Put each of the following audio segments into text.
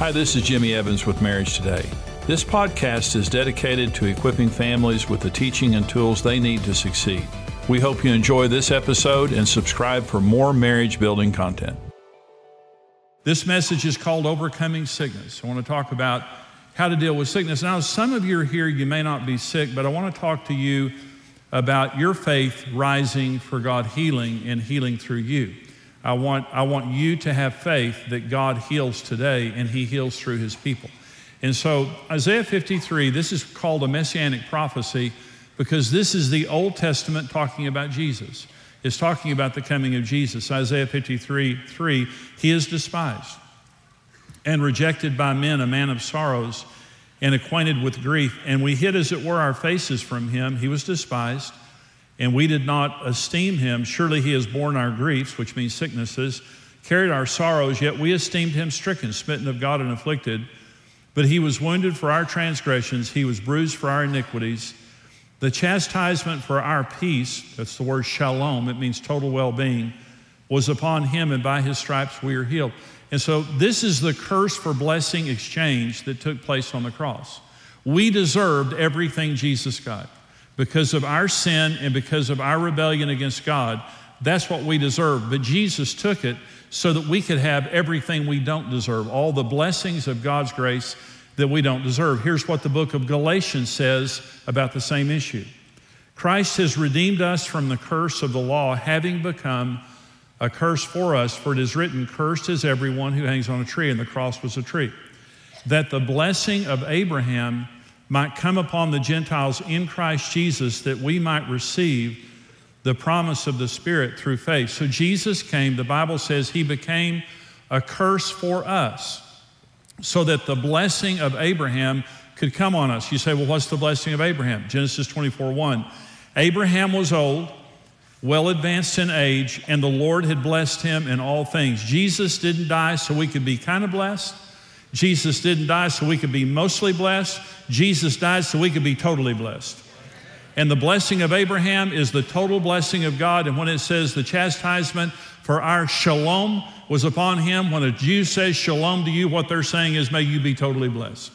Hi, this is Jimmy Evans with Marriage Today. This podcast is dedicated to equipping families with the teaching and tools they need to succeed. We hope you enjoy this episode and subscribe for more marriage building content. This message is called Overcoming Sickness. I want to talk about how to deal with sickness. Now, some of you are here, you may not be sick, but I want to talk to you about your faith rising for God healing and healing through you. I want, I want you to have faith that God heals today and He heals through His people. And so, Isaiah 53, this is called a messianic prophecy because this is the Old Testament talking about Jesus. It's talking about the coming of Jesus. Isaiah 53 3, He is despised and rejected by men, a man of sorrows and acquainted with grief. And we hid, as it were, our faces from Him. He was despised and we did not esteem him. Surely he has borne our griefs, which means sicknesses, carried our sorrows, yet we esteemed him stricken, smitten of God, and afflicted. But he was wounded for our transgressions, he was bruised for our iniquities. The chastisement for our peace, that's the word shalom, it means total well being, was upon him, and by his stripes we are healed. And so, this is the curse for blessing exchange that took place on the cross. We deserved everything Jesus got because of our sin and because of our rebellion against God. That's what we deserve. But Jesus took it so that we could have everything we don't deserve, all the blessings of God's grace that we don't deserve. Here's what the book of Galatians says about the same issue Christ has redeemed us from the curse of the law, having become a curse for us, for it is written, Cursed is everyone who hangs on a tree, and the cross was a tree. That the blessing of Abraham might come upon the Gentiles in Christ Jesus that we might receive the promise of the Spirit through faith. So Jesus came, the Bible says he became a curse for us so that the blessing of Abraham could come on us. You say, well, what's the blessing of Abraham? Genesis 24 1. Abraham was old, well advanced in age, and the Lord had blessed him in all things. Jesus didn't die so we could be kind of blessed. Jesus didn't die so we could be mostly blessed. Jesus died so we could be totally blessed. And the blessing of Abraham is the total blessing of God. And when it says the chastisement for our shalom was upon him, when a Jew says shalom to you, what they're saying is, may you be totally blessed.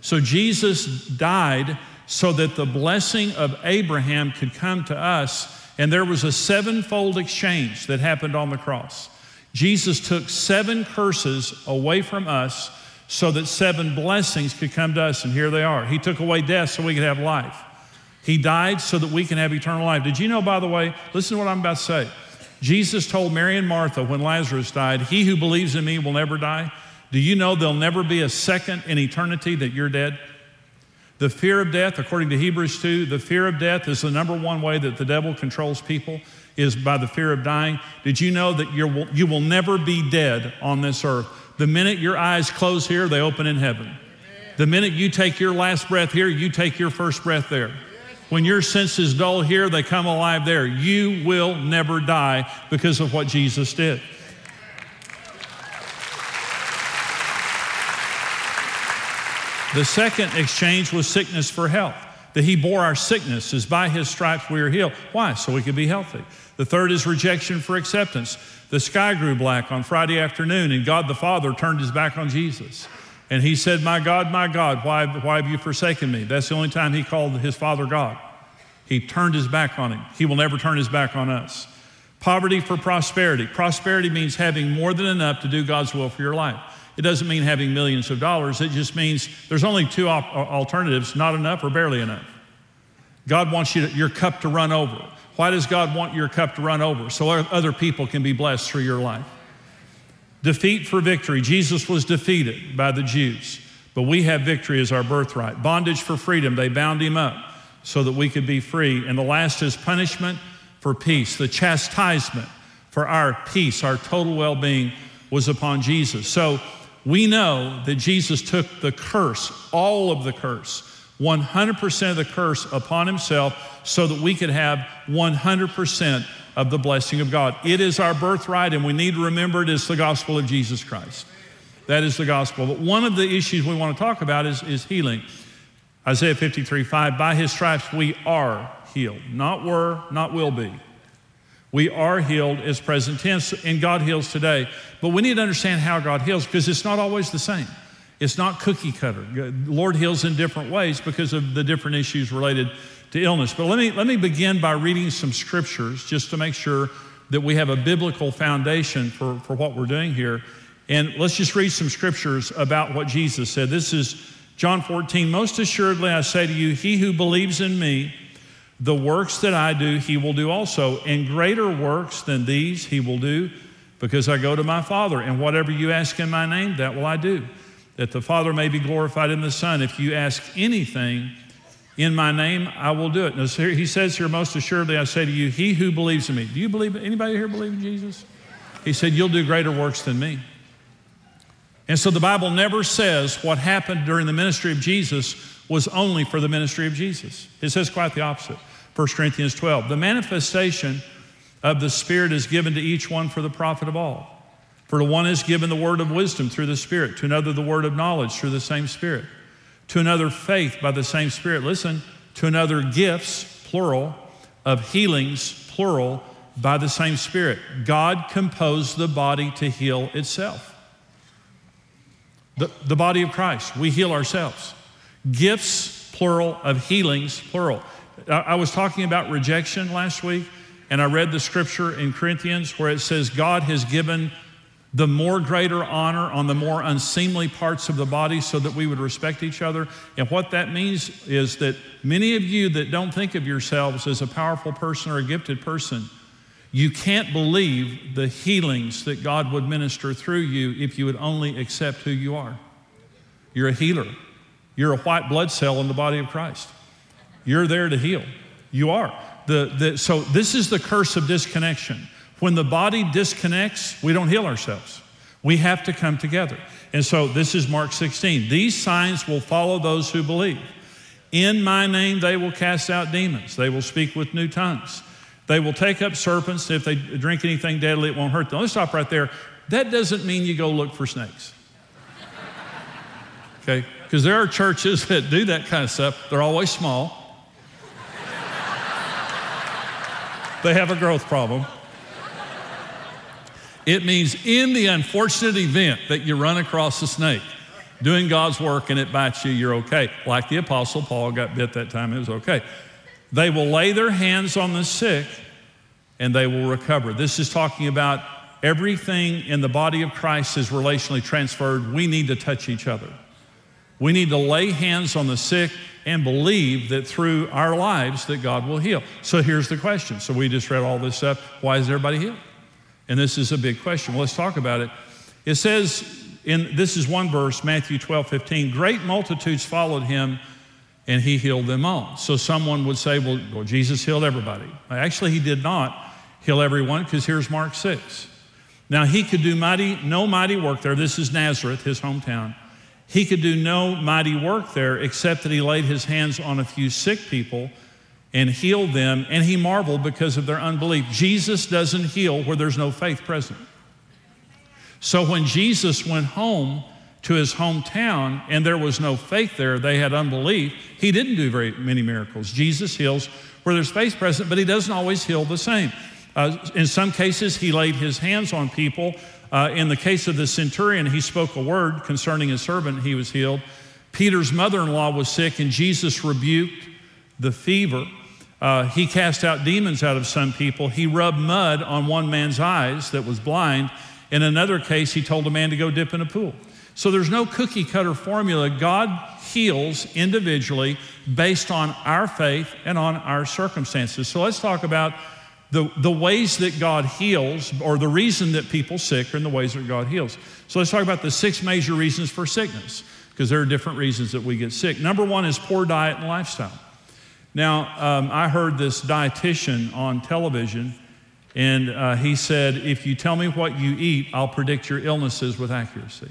So Jesus died so that the blessing of Abraham could come to us. And there was a sevenfold exchange that happened on the cross. Jesus took seven curses away from us so that seven blessings could come to us, and here they are. He took away death so we could have life. He died so that we can have eternal life. Did you know, by the way, listen to what I'm about to say. Jesus told Mary and Martha when Lazarus died, He who believes in me will never die. Do you know there'll never be a second in eternity that you're dead? The fear of death, according to Hebrews 2, the fear of death is the number one way that the devil controls people, is by the fear of dying. Did you know that you you will never be dead on this earth? The minute your eyes close here, they open in heaven. The minute you take your last breath here, you take your first breath there. When your senses dull here, they come alive there. You will never die because of what Jesus did. The second exchange was sickness for health. That he bore our sicknesses, by his stripes we are healed. Why? So we could be healthy. The third is rejection for acceptance. The sky grew black on Friday afternoon, and God the Father turned his back on Jesus. And he said, My God, my God, why, why have you forsaken me? That's the only time he called his Father God. He turned his back on him. He will never turn his back on us. Poverty for prosperity. Prosperity means having more than enough to do God's will for your life. It doesn't mean having millions of dollars. It just means there's only two alternatives not enough or barely enough. God wants you to, your cup to run over. Why does God want your cup to run over? So other people can be blessed through your life. Defeat for victory. Jesus was defeated by the Jews, but we have victory as our birthright. Bondage for freedom. They bound him up so that we could be free. And the last is punishment for peace. The chastisement for our peace, our total well being, was upon Jesus. So we know that Jesus took the curse, all of the curse, 100% of the curse upon himself so that we could have 100% of the blessing of God. It is our birthright, and we need to remember it is the gospel of Jesus Christ. That is the gospel. But one of the issues we want to talk about is, is healing. Isaiah 53 5, by his stripes we are healed. Not were, not will be. We are healed as present tense, and God heals today. But we need to understand how God heals because it's not always the same. It's not cookie cutter. Lord heals in different ways because of the different issues related to illness. But let me, let me begin by reading some scriptures just to make sure that we have a biblical foundation for, for what we're doing here. And let's just read some scriptures about what Jesus said. This is John 14. Most assuredly, I say to you, he who believes in me, the works that I do, he will do also. And greater works than these he will do because I go to my Father. And whatever you ask in my name, that will I do, that the Father may be glorified in the Son. If you ask anything in my name, I will do it. Now, he says here, most assuredly, I say to you, he who believes in me. Do you believe, anybody here believe in Jesus? He said, you'll do greater works than me. And so the Bible never says what happened during the ministry of Jesus was only for the ministry of Jesus. It says quite the opposite. 1 Corinthians 12. The manifestation of the Spirit is given to each one for the profit of all. For to one is given the word of wisdom through the Spirit, to another the word of knowledge through the same Spirit, to another faith by the same Spirit. Listen, to another gifts, plural, of healings, plural, by the same Spirit. God composed the body to heal itself. The, the body of Christ, we heal ourselves. Gifts, plural, of healings, plural. I, I was talking about rejection last week, and I read the scripture in Corinthians where it says, God has given the more greater honor on the more unseemly parts of the body so that we would respect each other. And what that means is that many of you that don't think of yourselves as a powerful person or a gifted person, you can't believe the healings that God would minister through you if you would only accept who you are. You're a healer. You're a white blood cell in the body of Christ. You're there to heal. You are. The, the, so, this is the curse of disconnection. When the body disconnects, we don't heal ourselves. We have to come together. And so, this is Mark 16. These signs will follow those who believe. In my name, they will cast out demons, they will speak with new tongues. They will take up serpents. If they drink anything deadly, it won't hurt them. Let's stop right there. That doesn't mean you go look for snakes. Okay? Because there are churches that do that kind of stuff. They're always small. they have a growth problem. It means in the unfortunate event that you run across a snake doing God's work and it bites you, you're okay. Like the Apostle Paul got bit that time, it was okay. They will lay their hands on the sick and they will recover. This is talking about everything in the body of Christ is relationally transferred. We need to touch each other. We need to lay hands on the sick and believe that through our lives that God will heal. So here's the question. So we just read all this stuff. Why is everybody healed? And this is a big question. Well, let's talk about it. It says in this is one verse, Matthew 12, 15, great multitudes followed him and he healed them all. So someone would say, well, well Jesus healed everybody. Actually, he did not heal everyone because here's Mark 6. Now, he could do mighty, no mighty work there. This is Nazareth, his hometown. He could do no mighty work there except that he laid his hands on a few sick people and healed them, and he marveled because of their unbelief. Jesus doesn't heal where there's no faith present. So when Jesus went home, to his hometown and there was no faith there, they had unbelief, he didn't do very many miracles. Jesus heals where there's faith present, but he doesn't always heal the same. Uh, in some cases, he laid his hands on people. Uh, in the case of the centurion, he spoke a word concerning his servant, he was healed. Peter's mother in law was sick, and Jesus rebuked the fever. Uh, he cast out demons out of some people. He rubbed mud on one man's eyes that was blind. In another case, he told a man to go dip in a pool. So there's no cookie cutter formula. God heals individually based on our faith and on our circumstances. So let's talk about the, the ways that God heals, or the reason that people sick, and the ways that God heals. So let's talk about the six major reasons for sickness, because there are different reasons that we get sick. Number one is poor diet and lifestyle. Now, um, I heard this dietitian on television, and uh, he said, If you tell me what you eat, I'll predict your illnesses with accuracy.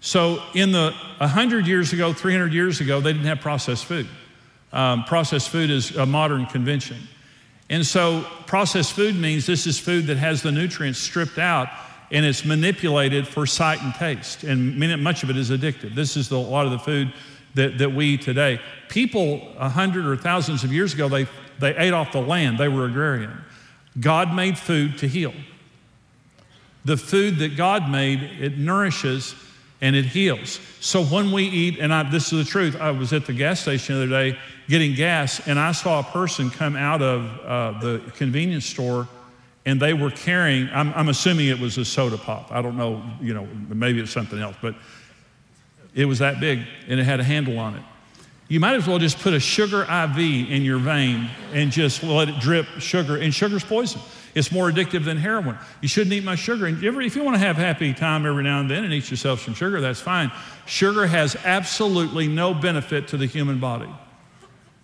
So, in the 100 years ago, 300 years ago, they didn't have processed food. Um, processed food is a modern convention. And so, processed food means this is food that has the nutrients stripped out and it's manipulated for sight and taste. And much of it is addictive. This is the, a lot of the food that, that we eat today. People, a hundred or thousands of years ago, they, they ate off the land, they were agrarian. God made food to heal. The food that God made, it nourishes and it heals. So when we eat, and I, this is the truth, I was at the gas station the other day getting gas, and I saw a person come out of uh, the convenience store and they were carrying, I'm, I'm, assuming it was a soda pop. I don't know, you know, maybe it's something else, but it was that big and it had a handle on it. You might as well just put a sugar IV in your vein and just let it drip sugar, and sugar's poison. It's more addictive than heroin. You shouldn't eat much sugar. And if you want to have happy time every now and then and eat yourself some sugar, that's fine. Sugar has absolutely no benefit to the human body.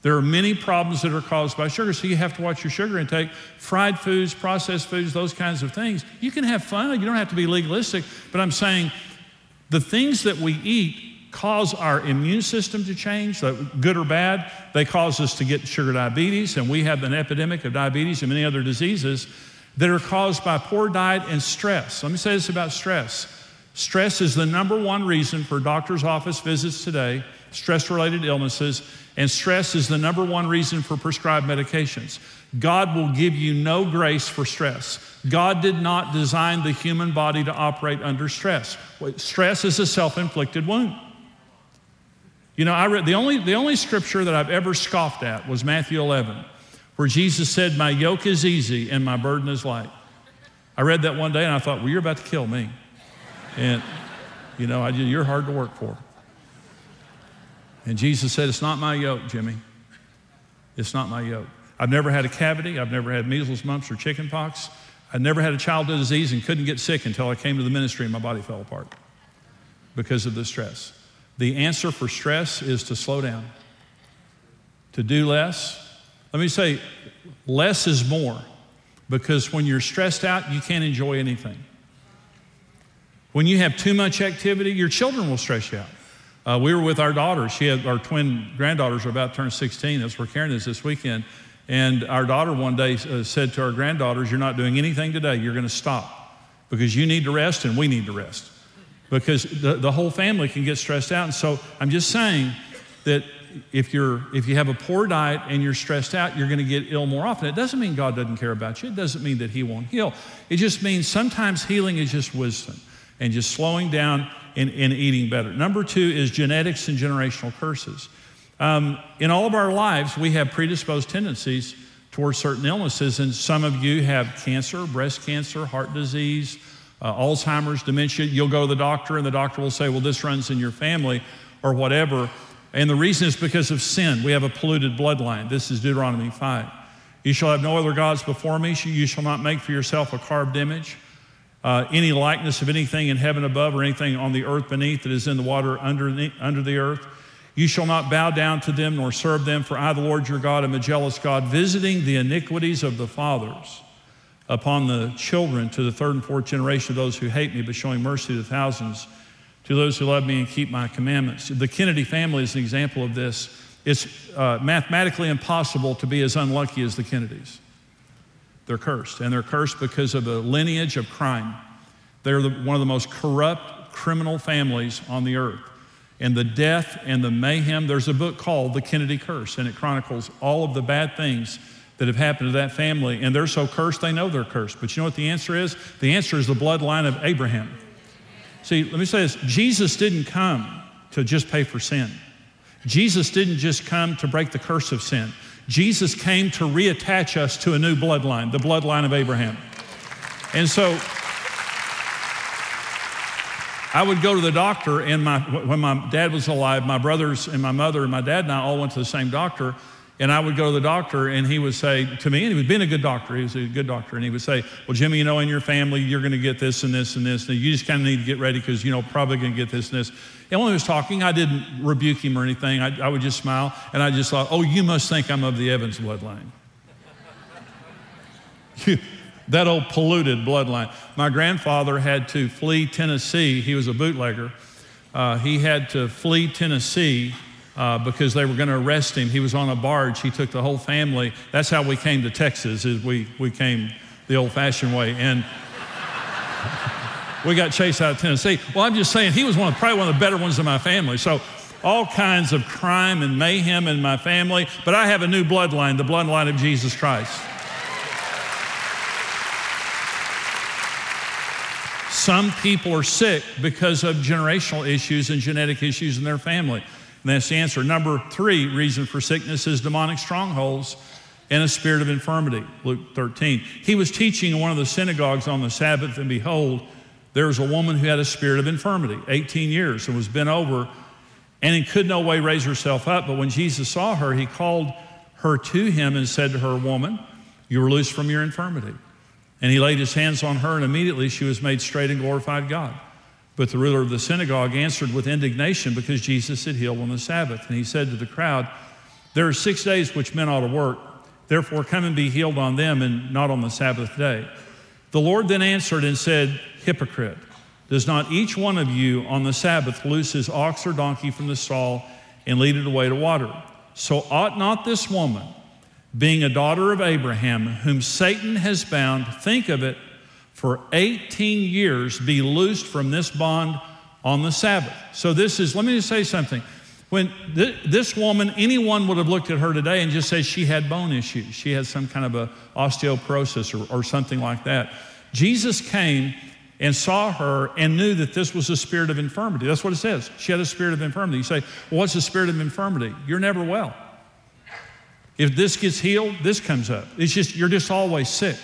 There are many problems that are caused by sugar, so you have to watch your sugar intake. Fried foods, processed foods, those kinds of things. You can have fun, you don't have to be legalistic, but I'm saying the things that we eat cause our immune system to change, good or bad. They cause us to get sugar diabetes, and we have an epidemic of diabetes and many other diseases that are caused by poor diet and stress. Let me say this about stress. Stress is the number one reason for doctor's office visits today, stress related illnesses, and stress is the number one reason for prescribed medications. God will give you no grace for stress. God did not design the human body to operate under stress. Stress is a self inflicted wound. You know, I read the only, the only scripture that I've ever scoffed at was Matthew 11, where Jesus said, My yoke is easy and my burden is light. I read that one day and I thought, Well, you're about to kill me. And, you know, I, you're hard to work for. And Jesus said, It's not my yoke, Jimmy. It's not my yoke. I've never had a cavity. I've never had measles, mumps, or chicken pox. I never had a childhood disease and couldn't get sick until I came to the ministry and my body fell apart because of the stress. The answer for stress is to slow down, to do less. Let me say, less is more because when you're stressed out, you can't enjoy anything. When you have too much activity, your children will stress you out. Uh, we were with our daughters. She had our twin granddaughters are about to turn 16. That's where Karen is this weekend. And our daughter one day uh, said to our granddaughters, You're not doing anything today. You're going to stop because you need to rest and we need to rest. Because the, the whole family can get stressed out. And so I'm just saying that if, you're, if you have a poor diet and you're stressed out, you're going to get ill more often. It doesn't mean God doesn't care about you. It doesn't mean that He won't heal. It just means sometimes healing is just wisdom and just slowing down and, and eating better. Number two is genetics and generational curses. Um, in all of our lives, we have predisposed tendencies towards certain illnesses, and some of you have cancer, breast cancer, heart disease, uh, Alzheimer's, dementia. You'll go to the doctor, and the doctor will say, Well, this runs in your family, or whatever. And the reason is because of sin. We have a polluted bloodline. This is Deuteronomy 5. You shall have no other gods before me. You shall not make for yourself a carved image uh, any likeness of anything in heaven above or anything on the earth beneath that is in the water under the, under the earth. You shall not bow down to them nor serve them, for I, the Lord your God, am a jealous God, visiting the iniquities of the fathers upon the children to the third and fourth generation of those who hate me, but showing mercy to thousands to those who love me and keep my commandments. The Kennedy family is an example of this. It's uh, mathematically impossible to be as unlucky as the Kennedys. They're cursed, and they're cursed because of a lineage of crime. They're the, one of the most corrupt criminal families on the earth. And the death and the mayhem, there's a book called The Kennedy Curse, and it chronicles all of the bad things that have happened to that family. And they're so cursed, they know they're cursed. But you know what the answer is? The answer is the bloodline of Abraham. See, let me say this Jesus didn't come to just pay for sin, Jesus didn't just come to break the curse of sin. Jesus came to reattach us to a new bloodline, the bloodline of Abraham. And so I would go to the doctor, and my, when my dad was alive, my brothers and my mother and my dad and I all went to the same doctor. And I would go to the doctor, and he would say to me, and he was being a good doctor, he was a good doctor, and he would say, Well, Jimmy, you know, in your family, you're going to get this and this and this. And you just kind of need to get ready because, you know, probably going to get this and this. And when he was talking, I didn't rebuke him or anything. I, I would just smile, and I just thought, Oh, you must think I'm of the Evans bloodline. that old polluted bloodline. My grandfather had to flee Tennessee. He was a bootlegger. Uh, he had to flee Tennessee uh, because they were going to arrest him. He was on a barge. He took the whole family. That's how we came to Texas. Is we we came the old-fashioned way, and we got chased out of Tennessee. Well, I'm just saying he was one of, probably one of the better ones in my family. So all kinds of crime and mayhem in my family, but I have a new bloodline, the bloodline of Jesus Christ. Some people are sick because of generational issues and genetic issues in their family. And that's the answer. Number three reason for sickness is demonic strongholds and a spirit of infirmity. Luke 13. He was teaching in one of the synagogues on the Sabbath, and behold, there was a woman who had a spirit of infirmity, 18 years, and was bent over and could no way raise herself up. But when Jesus saw her, he called her to him and said to her, Woman, you were loosed from your infirmity. And he laid his hands on her, and immediately she was made straight and glorified God. But the ruler of the synagogue answered with indignation because Jesus had healed on the Sabbath. And he said to the crowd, There are six days which men ought to work. Therefore, come and be healed on them and not on the Sabbath day. The Lord then answered and said, Hypocrite, does not each one of you on the Sabbath loose his ox or donkey from the stall and lead it away to water? So ought not this woman, being a daughter of Abraham, whom Satan has bound, think of it, for 18 years, be loosed from this bond on the Sabbath? So this is, let me just say something. When th- this woman, anyone would have looked at her today and just said she had bone issues. She had some kind of a osteoporosis or, or something like that. Jesus came and saw her and knew that this was a spirit of infirmity. That's what it says. She had a spirit of infirmity. You say, well, what's the spirit of infirmity? You're never well. If this gets healed, this comes up. It's just, you're just always sick.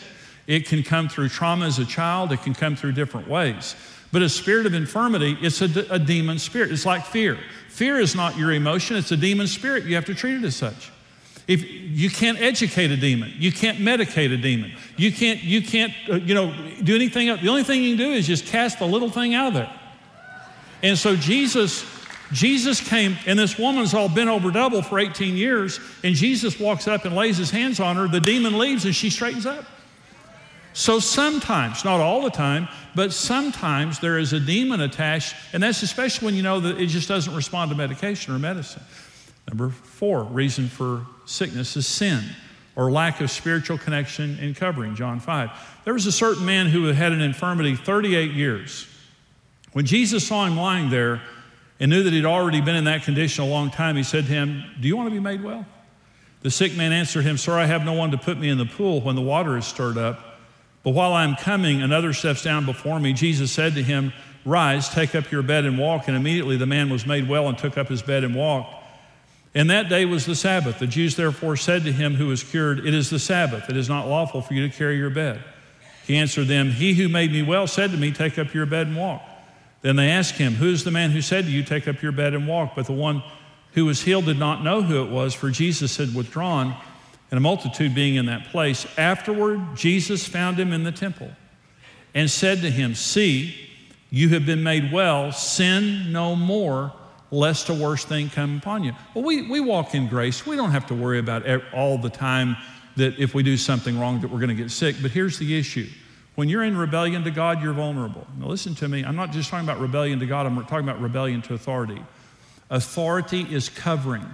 It can come through trauma as a child, it can come through different ways. But a spirit of infirmity, it's a, a demon spirit. It's like fear. Fear is not your emotion, it's a demon spirit. You have to treat it as such. If you can't educate a demon, you can't medicate a demon, you can't, you can't, uh, you know, do anything else. The only thing you can do is just cast the little thing out of there. And so Jesus, Jesus came, and this woman's all bent over double for 18 years, and Jesus walks up and lays his hands on her. The demon leaves, and she straightens up. So sometimes, not all the time, but sometimes there is a demon attached, and that's especially when you know that it just doesn't respond to medication or medicine. Number four, reason for sickness is sin or lack of spiritual connection and covering, John 5. There was a certain man who had an infirmity 38 years. When Jesus saw him lying there and knew that he'd already been in that condition a long time, he said to him, Do you want to be made well? The sick man answered him, Sir, I have no one to put me in the pool when the water is stirred up. But while I'm coming, another steps down before me. Jesus said to him, Rise, take up your bed and walk. And immediately the man was made well and took up his bed and walked. And that day was the Sabbath. The Jews therefore said to him who was cured, It is the Sabbath. It is not lawful for you to carry your bed. He answered them, He who made me well said to me, Take up your bed and walk. Then they asked him, Who is the man who said to you, Take up your bed and walk? But the one who was healed did not know who it was, for Jesus had withdrawn and a multitude being in that place. Afterward, Jesus found him in the temple and said to him, See, you have been made well, sin no more, lest a worse thing come upon you. Well, we, we walk in grace. We don't have to worry about all the time that if we do something wrong that we're going to get sick. But here's the issue. When you're in rebellion to God, you're vulnerable. Now, listen to me. I'm not just talking about rebellion to God, I'm talking about rebellion to authority. Authority is covering.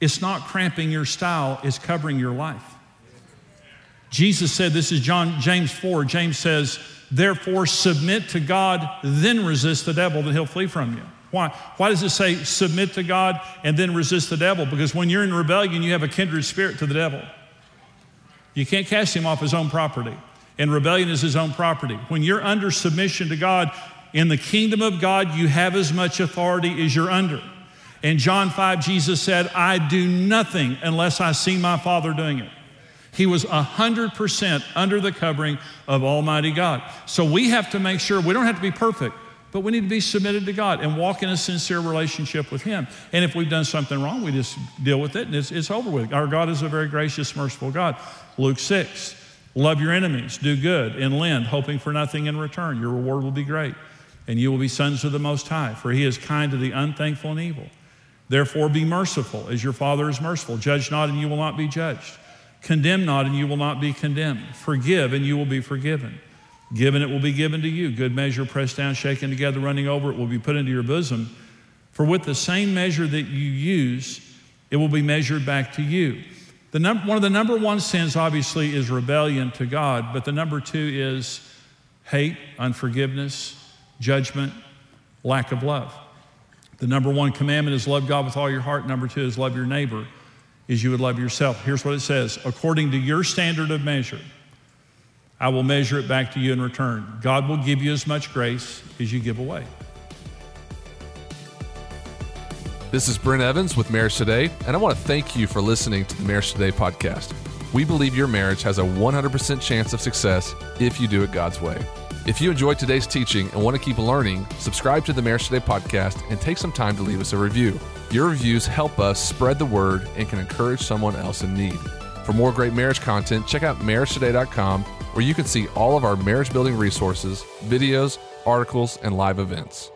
It's not cramping your style, it's covering your life. Jesus said, this is John James 4. James says, therefore submit to God, then resist the devil, then he'll flee from you. Why? Why does it say submit to God and then resist the devil? Because when you're in rebellion, you have a kindred spirit to the devil. You can't cast him off his own property. And rebellion is his own property. When you're under submission to God, in the kingdom of God, you have as much authority as you're under. In John 5, Jesus said, I do nothing unless I see my Father doing it. He was 100% under the covering of Almighty God. So we have to make sure we don't have to be perfect, but we need to be submitted to God and walk in a sincere relationship with Him. And if we've done something wrong, we just deal with it and it's, it's over with. Our God is a very gracious, merciful God. Luke 6, love your enemies, do good, and lend, hoping for nothing in return. Your reward will be great, and you will be sons of the Most High, for He is kind to the unthankful and evil. Therefore, be merciful as your Father is merciful. Judge not, and you will not be judged. Condemn not, and you will not be condemned. Forgive, and you will be forgiven. Given, it will be given to you. Good measure, pressed down, shaken together, running over, it will be put into your bosom. For with the same measure that you use, it will be measured back to you. The num- one of the number one sins, obviously, is rebellion to God, but the number two is hate, unforgiveness, judgment, lack of love. The number one commandment is love God with all your heart. Number two is love your neighbor as you would love yourself. Here's what it says according to your standard of measure, I will measure it back to you in return. God will give you as much grace as you give away. This is Brent Evans with Marriage Today, and I want to thank you for listening to the Marriage Today podcast. We believe your marriage has a 100% chance of success if you do it God's way. If you enjoyed today's teaching and want to keep learning, subscribe to the Marriage Today podcast and take some time to leave us a review. Your reviews help us spread the word and can encourage someone else in need. For more great marriage content, check out marriagetoday.com where you can see all of our marriage building resources, videos, articles, and live events.